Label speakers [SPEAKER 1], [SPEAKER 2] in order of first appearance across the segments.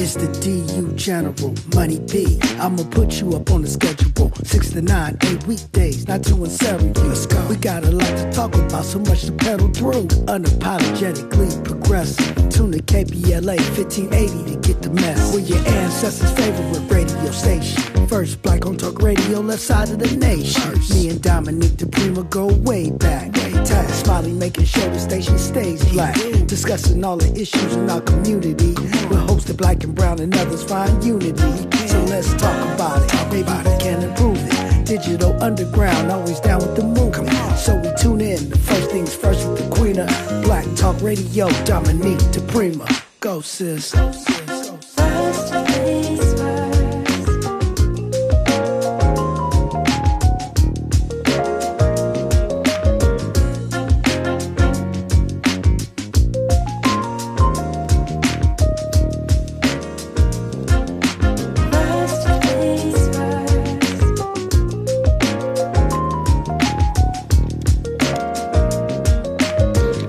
[SPEAKER 1] It's the DU General, Money B. I'ma put you up on the schedule. Six to nine, eight weekdays, not two in seven. Let's go. We got a lot to talk about, so much to pedal through. Unapologetically progressive. Tune to KBLA 1580 to get the mess. We're your ancestors' favorite radio station. First black on talk radio, left side of the nation. Me and Dominique DiPrima go way back. Smiley making sure the station stays black. Discussing all the issues in our community. We're hosted black and brown and others find unity. So let's talk about it. Maybe we can improve it. Digital underground, always down with the movement. So we tune in. The first things first with the queen of black talk radio, Dominique DiPrima. Go sis. Go sis.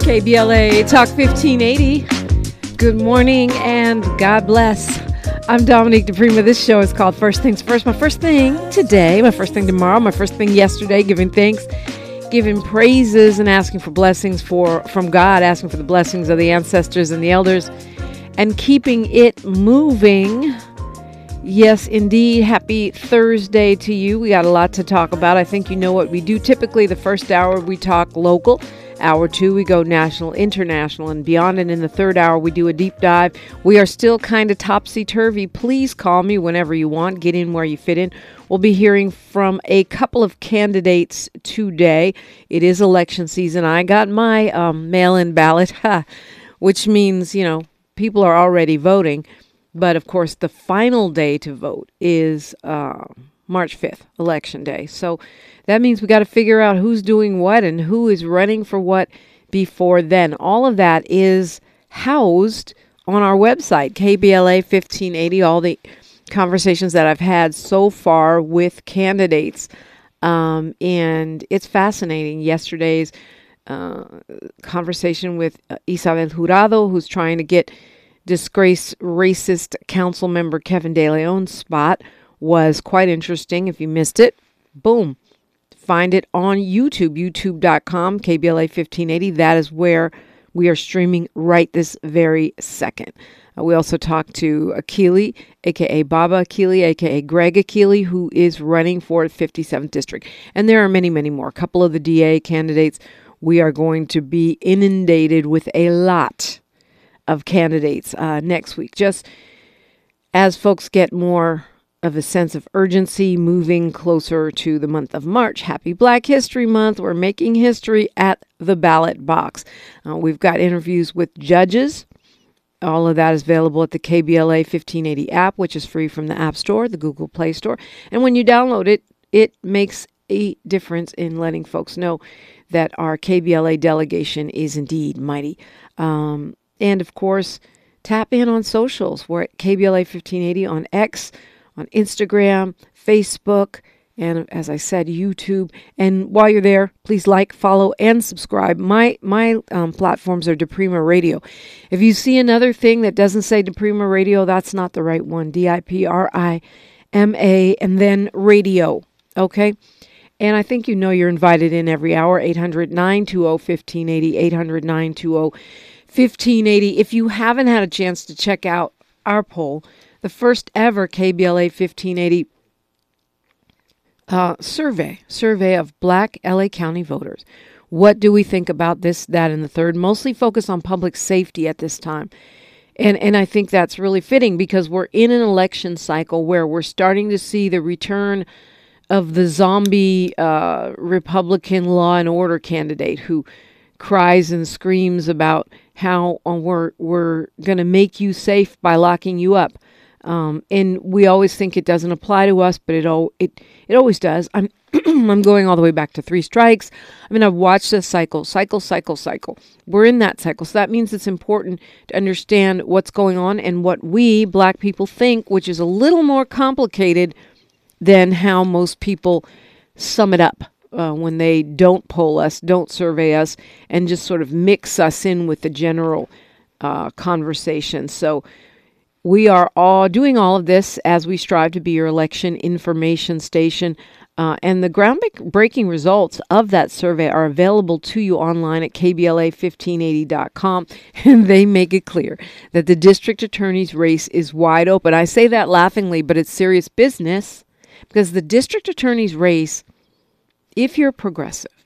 [SPEAKER 2] KBLA Talk 1580. Good morning and God bless. I'm Dominique DiPrima. This show is called First Things First. My first thing today, my first thing tomorrow, my first thing yesterday, giving thanks, giving praises, and asking for blessings for from God, asking for the blessings of the ancestors and the elders, and keeping it moving. Yes, indeed. Happy Thursday to you. We got a lot to talk about. I think you know what we do. Typically, the first hour we talk local. Hour two, we go national, international, and beyond. And in the third hour, we do a deep dive. We are still kind of topsy turvy. Please call me whenever you want. Get in where you fit in. We'll be hearing from a couple of candidates today. It is election season. I got my um, mail in ballot, which means, you know, people are already voting. But of course, the final day to vote is uh, March 5th, Election Day. So that means we got to figure out who's doing what and who is running for what before then. All of that is housed on our website, KBLA 1580. All the conversations that I've had so far with candidates. Um, and it's fascinating. Yesterday's uh, conversation with uh, Isabel Jurado, who's trying to get disgraced racist council member Kevin De Leon's spot, was quite interesting. If you missed it, boom find it on YouTube, youtube.com, KBLA 1580. That is where we are streaming right this very second. Uh, we also talked to Akili, aka Baba Akili, aka Greg Akili, who is running for the 57th district. And there are many, many more. A couple of the DA candidates. We are going to be inundated with a lot of candidates uh, next week. Just as folks get more of a sense of urgency moving closer to the month of March. Happy Black History Month. We're making history at the ballot box. Uh, we've got interviews with judges. All of that is available at the KBLA 1580 app, which is free from the App Store, the Google Play Store. And when you download it, it makes a difference in letting folks know that our KBLA delegation is indeed mighty. Um, and of course, tap in on socials. We're at KBLA 1580 on X on Instagram, Facebook, and as I said, YouTube. And while you're there, please like, follow, and subscribe. My my um, platforms are DiPrima Radio. If you see another thing that doesn't say DiPrima Radio, that's not the right one. D I P R I M A, and then radio. Okay. And I think you know you're invited in every hour, 800 920 1580, 800 920 1580. If you haven't had a chance to check out our poll, the first ever KBLA 1580 uh, survey, survey of black LA County voters. What do we think about this, that, and the third? Mostly focused on public safety at this time. And, and I think that's really fitting because we're in an election cycle where we're starting to see the return of the zombie uh, Republican law and order candidate who cries and screams about how uh, we're, we're going to make you safe by locking you up. Um, and we always think it doesn't apply to us, but it all it it always does. I'm I'm going all the way back to three strikes. I mean, I've watched this cycle, cycle, cycle, cycle. We're in that cycle, so that means it's important to understand what's going on and what we Black people think, which is a little more complicated than how most people sum it up. Uh, when they don't poll us, don't survey us, and just sort of mix us in with the general uh, conversation. So, we are all doing all of this as we strive to be your election information station. Uh, and the groundbreaking results of that survey are available to you online at kbla1580.com. And they make it clear that the district attorney's race is wide open. I say that laughingly, but it's serious business because the district attorney's race, if you're progressive,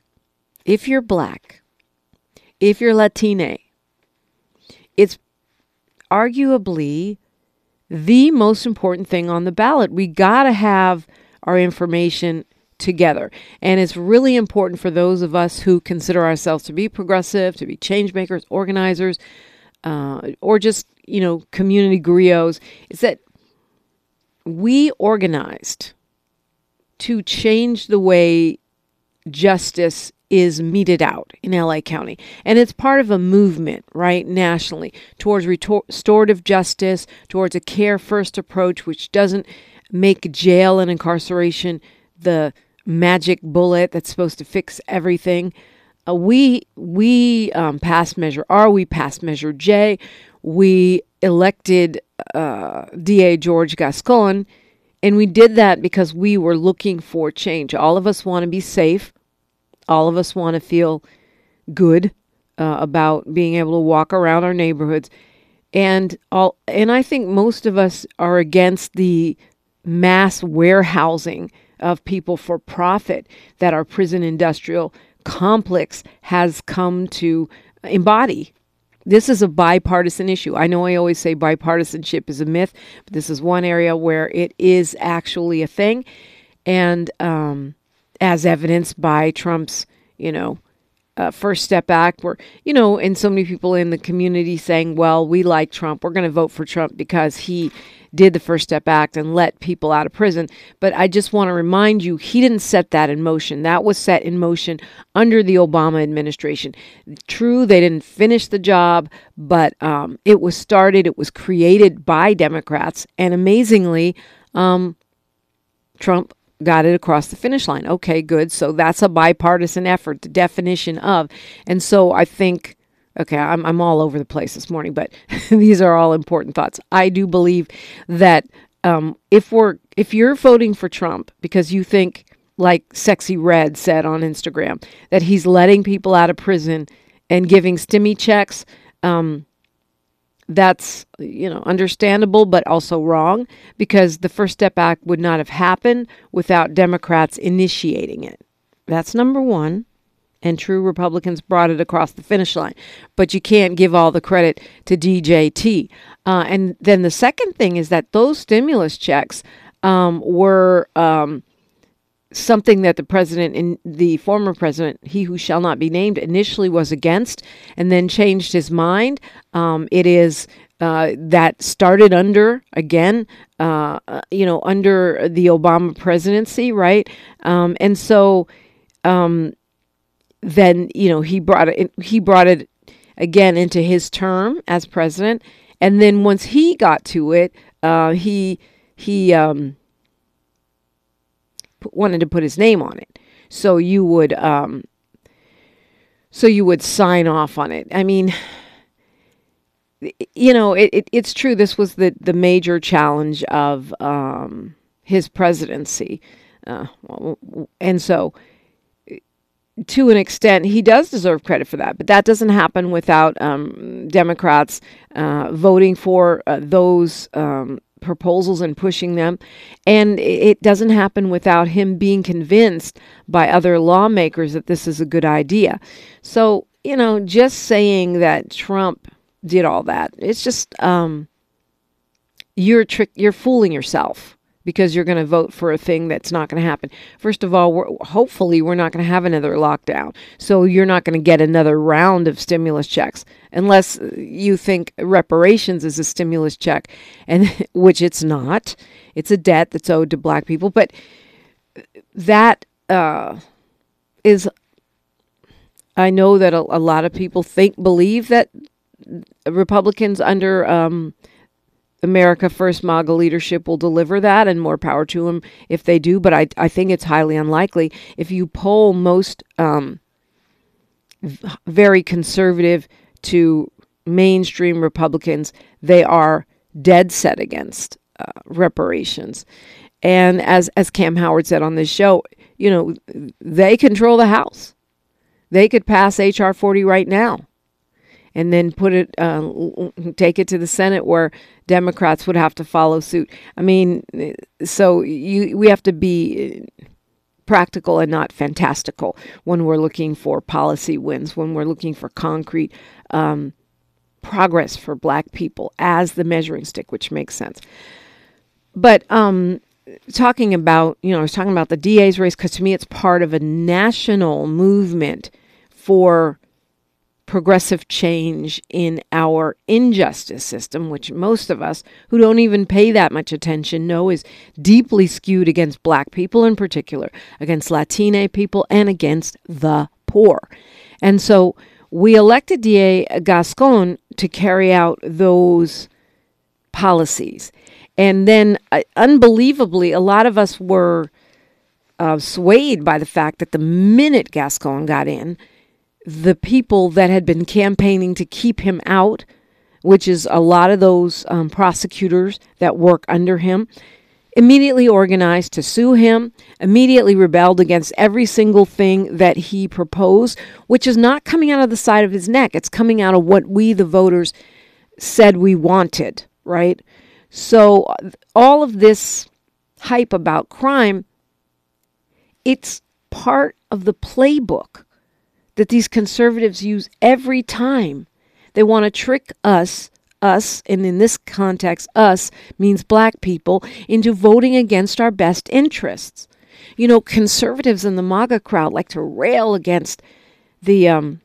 [SPEAKER 2] if you're black, if you're Latina, it's arguably the most important thing on the ballot. We got to have our information together. And it's really important for those of us who consider ourselves to be progressive, to be change makers, organizers, uh, or just, you know, community griots, is that we organized to change the way justice is meted out in LA County. And it's part of a movement, right, nationally, towards restorative justice, towards a care first approach, which doesn't make jail and incarceration the magic bullet that's supposed to fix everything. Uh, we we um, passed Measure R, we passed Measure J, we elected uh, DA George Gascon, and we did that because we were looking for change. All of us want to be safe. All of us want to feel good uh, about being able to walk around our neighborhoods, and all. And I think most of us are against the mass warehousing of people for profit that our prison industrial complex has come to embody. This is a bipartisan issue. I know I always say bipartisanship is a myth, but this is one area where it is actually a thing. And um, as evidenced by Trump's, you know, uh, First Step Act, where, you know, and so many people in the community saying, well, we like Trump. We're going to vote for Trump because he did the First Step Act and let people out of prison. But I just want to remind you, he didn't set that in motion. That was set in motion under the Obama administration. True, they didn't finish the job, but um, it was started, it was created by Democrats. And amazingly, um, Trump got it across the finish line. Okay, good. So that's a bipartisan effort, the definition of. And so I think, okay, I'm, I'm all over the place this morning, but these are all important thoughts. I do believe that um, if we're if you're voting for Trump because you think, like Sexyy Red said on Instagram, that he's letting people out of prison and giving stimmy checks, um, that's you know understandable but also wrong because the first step act would not have happened without democrats initiating it. That's number 1 and true republicans brought it across the finish line. But you can't give all the credit to djt uh, and then the second thing is that those stimulus checks um, were um, something that the president and the former president, he who shall not be named, initially was against and then changed his mind. Um, it is uh, that started under again, uh, you know, under the Obama presidency, right? Um, and so um, then you know he brought it. He brought it again into his term as president, and then once he got to it, uh, he he um, wanted to put his name on it. So you would um, so you would sign off on it. I mean, you know, it, it, it's true. This was the the major challenge of um, his presidency, uh, and so to an extent, he does deserve credit for that. But that doesn't happen without um, Democrats uh, voting for uh, those um, proposals and pushing them. And it doesn't happen without him being convinced by other lawmakers that this is a good idea. So, you know, just saying that Trump did all that, it's just um, you're trick you're fooling yourself because you're going to vote for a thing that's not going to happen. First of all, we're, hopefully we're not going to have another lockdown. So you're not going to get another round of stimulus checks unless you think reparations is a stimulus check and which it's not. It's a debt that's owed to black people, but that uh, is I know that a, a, lot of people think believe that Republicans under um, America First MAGA leadership will deliver that, and more power to them if they do. But I, I think it's highly unlikely. If you poll most um, very conservative to mainstream Republicans, they are dead set against uh, reparations. And as as Cam Howard said on this show, you know, they control the House. They could pass HR 40 right now and then put it, uh, take it to the Senate where Democrats would have to follow suit. I mean, so you we have to be practical and not fantastical when we're looking for policy wins, when we're looking for concrete um, progress for Black people as the measuring stick, which makes sense. But um, talking about, you know, I was talking about the DA's race because to me it's part of a national movement for progressive change in our injustice system, which most of us who don't even pay that much attention know is deeply skewed against black people in particular, against Latina people, and against the poor. And so we elected DA Gascon to carry out those policies. And then, uh, unbelievably, a lot of us were uh, swayed by the fact that the minute Gascon got in, the people that had been campaigning to keep him out, which is a lot of those um, prosecutors that work under him, immediately organized to sue him, immediately rebelled against every single thing that he proposed, which is not coming out of the side of his neck. It's coming out of what we, the voters, said we wanted, right? So all of this hype about crime, it's part of the playbook that these conservatives use every time they want to trick us us, and in this context, us means black people, into voting against our best interests. You know, conservatives in the MAGA crowd like to rail against the um,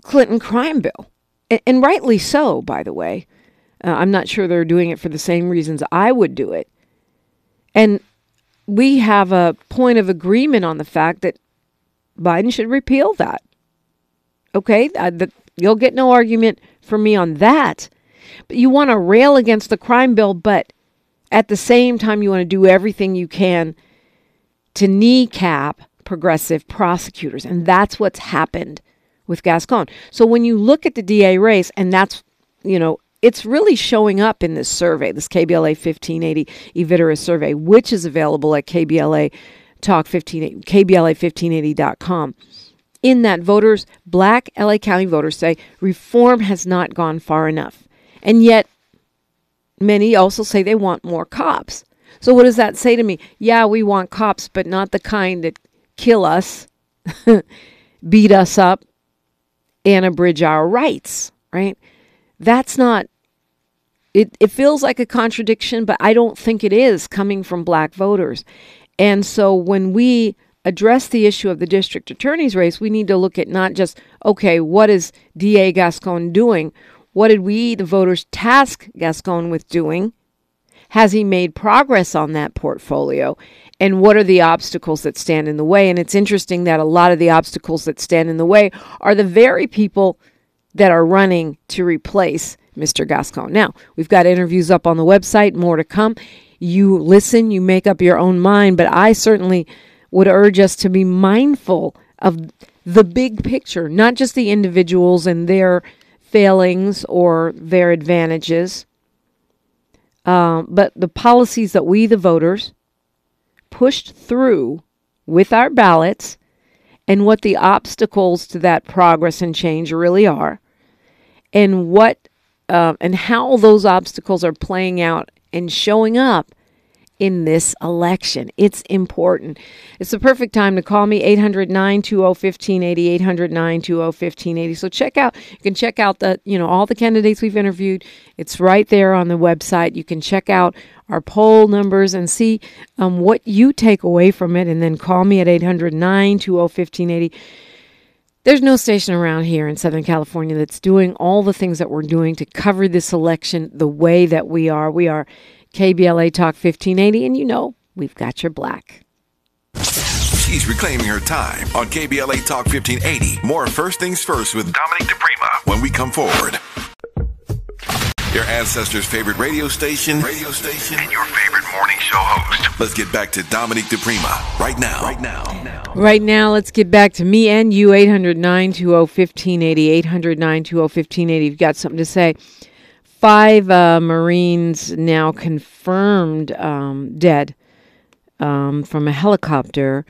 [SPEAKER 2] Clinton crime bill, and, and, rightly so, by the way. Uh, I'm not sure they're doing it for the same reasons I would do it. And we have a point of agreement on the fact that Biden should repeal that. Okay, uh, the, you'll get no argument from me on that. But you want to rail against the crime bill, but at the same time, you want to do everything you can to kneecap progressive prosecutors. And that's what's happened with Gascon. So when you look at the DA race, and that's, you know, it's really showing up in this survey, this KBLA 1580 Evitarus survey, which is available at KBLA Talk 15, KBLA1580.com. In that, voters, black LA County voters say reform has not gone far enough. And yet, many also say they want more cops. So, what does that say to me? Yeah, we want cops, but not the kind that kill us, beat us up, and abridge our rights, right? That's not, it, it feels like a contradiction, but I don't think it is coming from black voters. And so when we address the issue of the district attorney's race, we need to look at not just, okay, what is DA Gascon doing? What did we, the voters, task Gascon with doing? Has he made progress on that portfolio? And what are the obstacles that stand in the way? And it's interesting that a lot of the obstacles that stand in the way are the very people that are running to replace Mr. Gascon. Now, we've got interviews up on the website, more to come you listen, you make up your own mind. But I certainly would urge us to be mindful of the big picture, not just the individuals and their failings or their advantages, uh, but the policies that we, the voters, pushed through with our ballots and what the obstacles to that progress and change really are, and what uh, and how those obstacles are playing out and showing up in this election. It's important. It's the perfect time to call me 800 920 1580 800 920 1580. So check out you can check out the you know all the candidates we've interviewed. It's right there on the website. You can check out our poll numbers and see um, what you take away from it and then call me at 800 920 1580. There's no station around here in Southern California that's doing all the things that we're doing to cover this election the way that we are. We are KBLA Talk 1580, and you know we've got your black.
[SPEAKER 3] She's reclaiming her time on KBLA Talk 1580. More First Things First with Dominique DiPrima when we come forward. Your ancestors' favorite radio station, radio station, and your favorite morning show host. Let's get back to Dominique DiPrima right now. Right now.
[SPEAKER 2] Right now, let's get back to me and you. 800 920 1580. 800 920 1580. You've got something to say. five uh, Marines now confirmed um, dead um, from a helicopter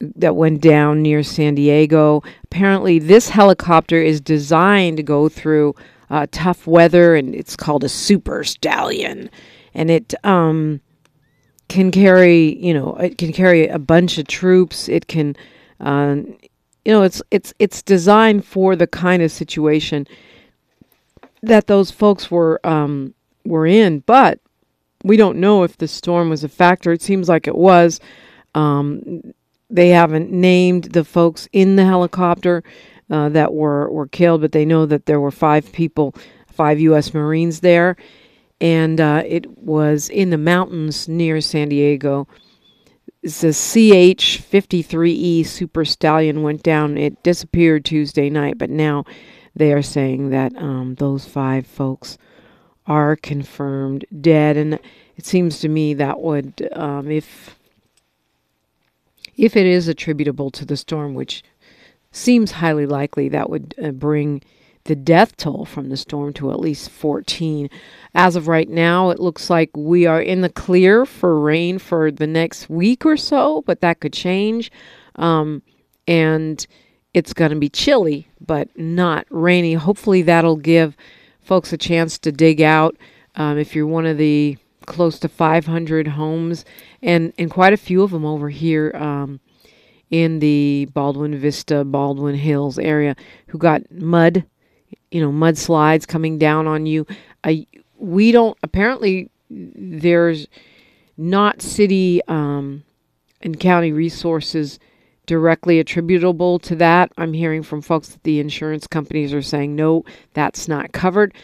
[SPEAKER 2] that went down near San Diego. Apparently, this helicopter is designed to go through uh, tough weather, and it's called a Super Stallion, and it um, can carry, you know, it can carry a bunch of troops. It can, uh, you know, it's it's it's designed for the kind of situation that those folks were um, were in, but we don't know if the storm was a factor. It seems like it was. Um, they haven't named the folks in the helicopter uh, that were, were killed, but they know that there were five people, five U.S. Marines there. And uh, it was in the mountains near San Diego. A CH 53E Super Stallion went down. It disappeared Tuesday night, but now they are saying that um, those five folks are confirmed dead. And it seems to me that would, um, if if it is attributable to the storm, which seems highly likely, that would uh, bring the death toll from the storm to at least 14. As of right now, it looks like we are in the clear for rain for the next week or so, but that could change. Um, and it's going to be chilly, but not rainy. Hopefully, that'll give folks a chance to dig out. Um, if you're one of the close to 500 homes, and and quite a few of them over here um, in the Baldwin Vista, Baldwin Hills area, who got mud, you know, mudslides coming down on you. I we don't apparently there's not city um, and county resources directly attributable to that. I'm hearing from folks that the insurance companies are saying no, that's not covered.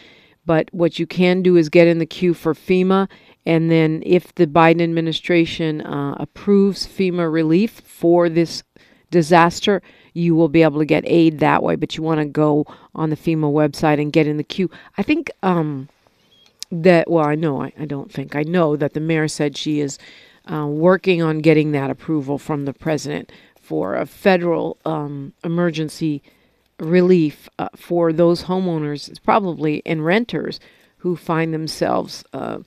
[SPEAKER 2] But what you can do is get in the queue for FEMA and then, if the Biden administration uh, approves FEMA relief for this disaster, you will be able to get aid that way. But you want to go on the FEMA website and get in the queue. I think um, that, well, I know, I, I, don't think, I know that the mayor said she is uh, working on getting that approval from the president for a federal um, emergency relief uh, for those homeowners, probably and renters who find themselves. Uh,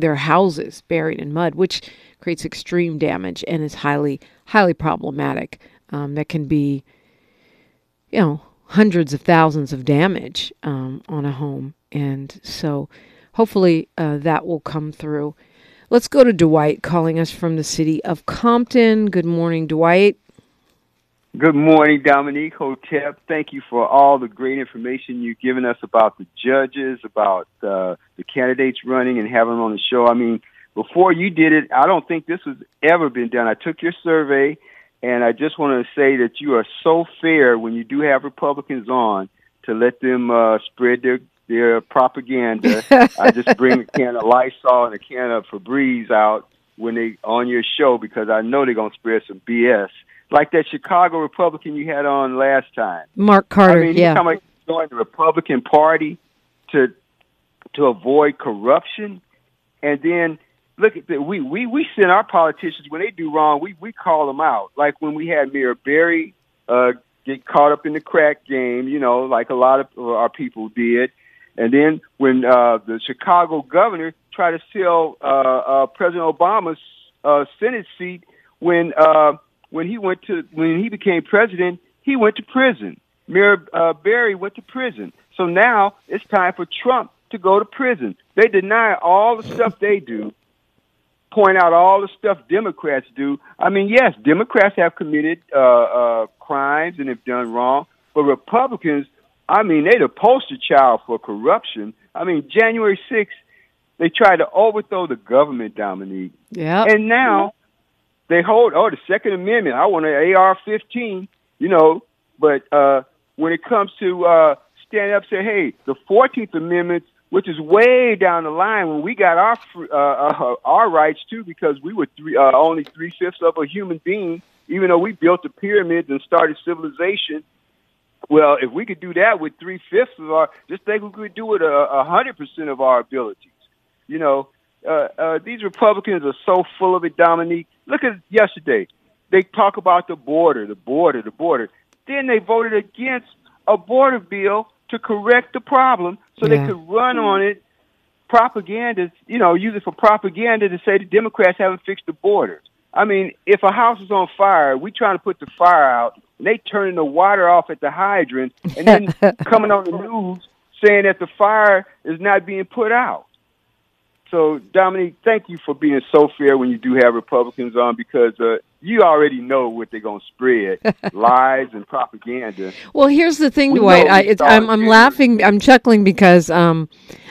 [SPEAKER 2] their houses buried in mud, which creates extreme damage and is highly, highly problematic. Um, that can be, you know, hundreds of thousands of damage um, on a home. And so hopefully uh, that will come through. Let's go to Dwight calling us from the city of Compton. Good morning, Dwight.
[SPEAKER 4] Good morning, Dominique Hotep. Thank you for all the great information you've given us about the judges, about uh, the candidates running and having them on the show. I mean, before you did it, I don't think this has ever been done. I took your survey, and I just want to say that you are so fair when you do have Republicans on to let them uh, spread their their propaganda. I just bring a can of Lysol and a can of Febreze out when they on your show because I know they're gonna spread some BS like that Chicago Republican you had on last time.
[SPEAKER 2] Mark Carter.
[SPEAKER 4] I mean,
[SPEAKER 2] yeah.
[SPEAKER 4] talking join the Republican Party to to avoid corruption, and then look at that. we we we send our politicians when they do wrong, we we call them out. Like when we had Mayor Barry uh, get caught up in the crack game, you know, like a lot of our people did. And then when uh, the Chicago governor tried to sell uh, uh, President Obama's uh, Senate seat when uh, when he went to when he became president, he went to prison. Mayor uh, Barry went to prison. So now it's time for Trump to go to prison. They deny all the stuff they do, point out all the stuff Democrats do. I mean, yes, Democrats have committed uh, uh, crimes and have done wrong, but Republicans, I mean, they're the poster child for corruption. I mean, January 6th, they tried to overthrow the government, Dominique.
[SPEAKER 2] Yeah.
[SPEAKER 4] And now they hold oh the Second Amendment. I want an AR-15, you know. But uh, when it comes to uh, stand up, say, hey, the Fourteenth Amendment, which is way down the line when we got our uh, uh, our rights too, because we were three, uh, only three fifths of a human being, even though we built the pyramids and started civilization. Well, if we could do that with three fifths of our, just think we could do it a hundred percent of our abilities. You know, uh, uh, these Republicans are so full of it, Dominique. Look at yesterday. They talk about the border, the border, the border. Then they voted against a border bill to correct the problem so yeah. they could run on it propaganda, you know, use it for propaganda to say the Democrats haven't fixed the border. I mean, if a house is on fire, we trying to put the fire out, and they turning the water off at the hydrant, and then coming on the news saying that the fire is not being put out. So, Dominique, thank you for being so fair when you do have Republicans on because uh, you already know what they're going to spread lies and propaganda.
[SPEAKER 2] Well, here's the thing, we Dwight. I, it's, I'm, I'm laughing, I'm chuckling because um,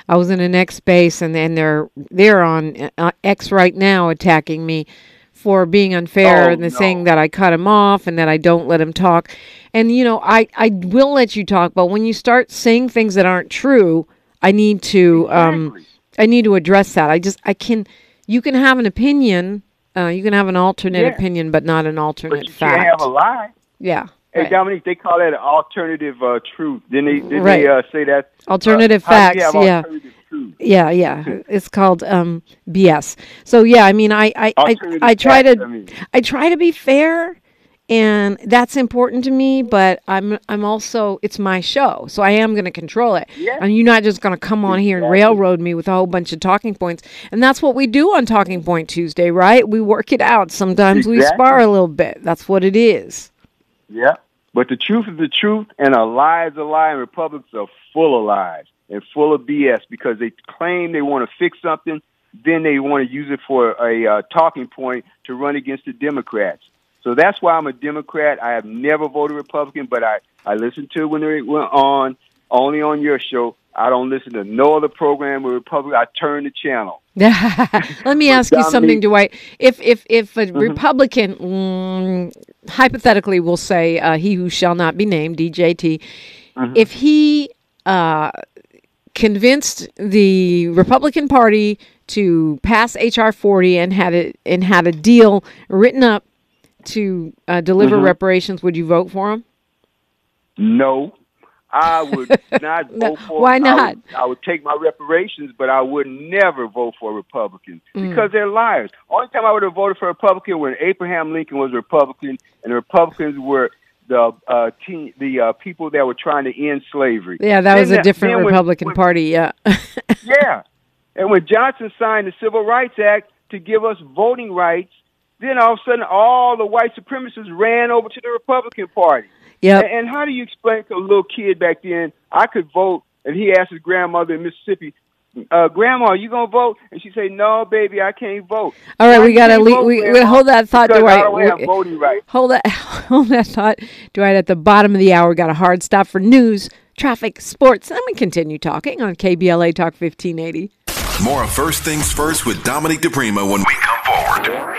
[SPEAKER 2] I was in an X space and, and they're, they're on uh, X right now attacking me for being unfair oh, and no. saying that I cut him off and that I don't let him talk. And you know, I I will let you talk, but when you start saying things that aren't true, I need to um, exactly. um I need to address that. I just I can you can have an opinion, uh, you can have an alternate yeah. opinion, but not an alternate
[SPEAKER 4] but you
[SPEAKER 2] fact.
[SPEAKER 4] Can't have a lie.
[SPEAKER 2] Yeah.
[SPEAKER 4] Hey right. Dominique, they call that alternative uh, truth. Didn't they? Didn't right. they uh, say that?
[SPEAKER 2] Alternative uh, facts. yeah. Yeah, yeah. it's called um, BS. So yeah, I mean, I I, I, I try to I, mean. I try to be fair, and that's important to me. But I'm I'm also it's my show, so I am going to control it. Yeah. And you're not just going to come on here and railroad me with a whole bunch of talking points. And that's what we do on Talking Point Tuesday, right? We work it out. Sometimes exactly. we spar a little bit. That's what it is.
[SPEAKER 4] Yeah. But the truth is the truth, and a lie is a lie, and Republicans are full of lies and full of BS because they claim they want to fix something, then they want to use it for a uh, talking point to run against the Democrats. So that's why I'm a Democrat. I have never voted Republican, but I, I listened to when it went on, only on your show. I don't listen to no other program with Republican. I turn the channel.
[SPEAKER 2] Let me ask you something, Dwight. If if if a mm-hmm. Republican, mm, hypothetically, will say uh, he who shall not be named, DJT, mm-hmm. if he uh, convinced the Republican Party to pass HR 40 and had it and had a deal written up to uh, deliver mm-hmm. reparations, would you vote for him?
[SPEAKER 4] No, I would not vote for.
[SPEAKER 2] Why not? I
[SPEAKER 4] would, I would, take my reparations, but I would never vote for Republicans mm. because they're liars. Only time I would have voted for a Republican when Abraham Lincoln was a Republican and the Republicans were the uh, teen, the uh, people that were trying to end slavery.
[SPEAKER 2] Yeah, that was a different Republican when, Party. Yeah.
[SPEAKER 4] yeah, and when Johnson signed the Civil Rights Act to give us voting rights, then all of a sudden all the white supremacists ran over to the Republican Party.
[SPEAKER 2] Yeah.
[SPEAKER 4] And, and how do you explain to a little kid back then I could vote? And he asked his grandmother in Mississippi, uh, Grandma, are you gonna vote? And she say, No, baby, I can't vote.
[SPEAKER 2] All right, we gotta leave. We, we, hold that thought,
[SPEAKER 4] Dwight.
[SPEAKER 2] I don't
[SPEAKER 4] have voting rights.
[SPEAKER 2] Hold that, hold that thought, Dwight. At the bottom of the hour, got a hard stop for news, traffic, sports. Then we continue talking on KBLA Talk 1580.
[SPEAKER 3] More of First Things First with Dominique DiPrima when we come forward.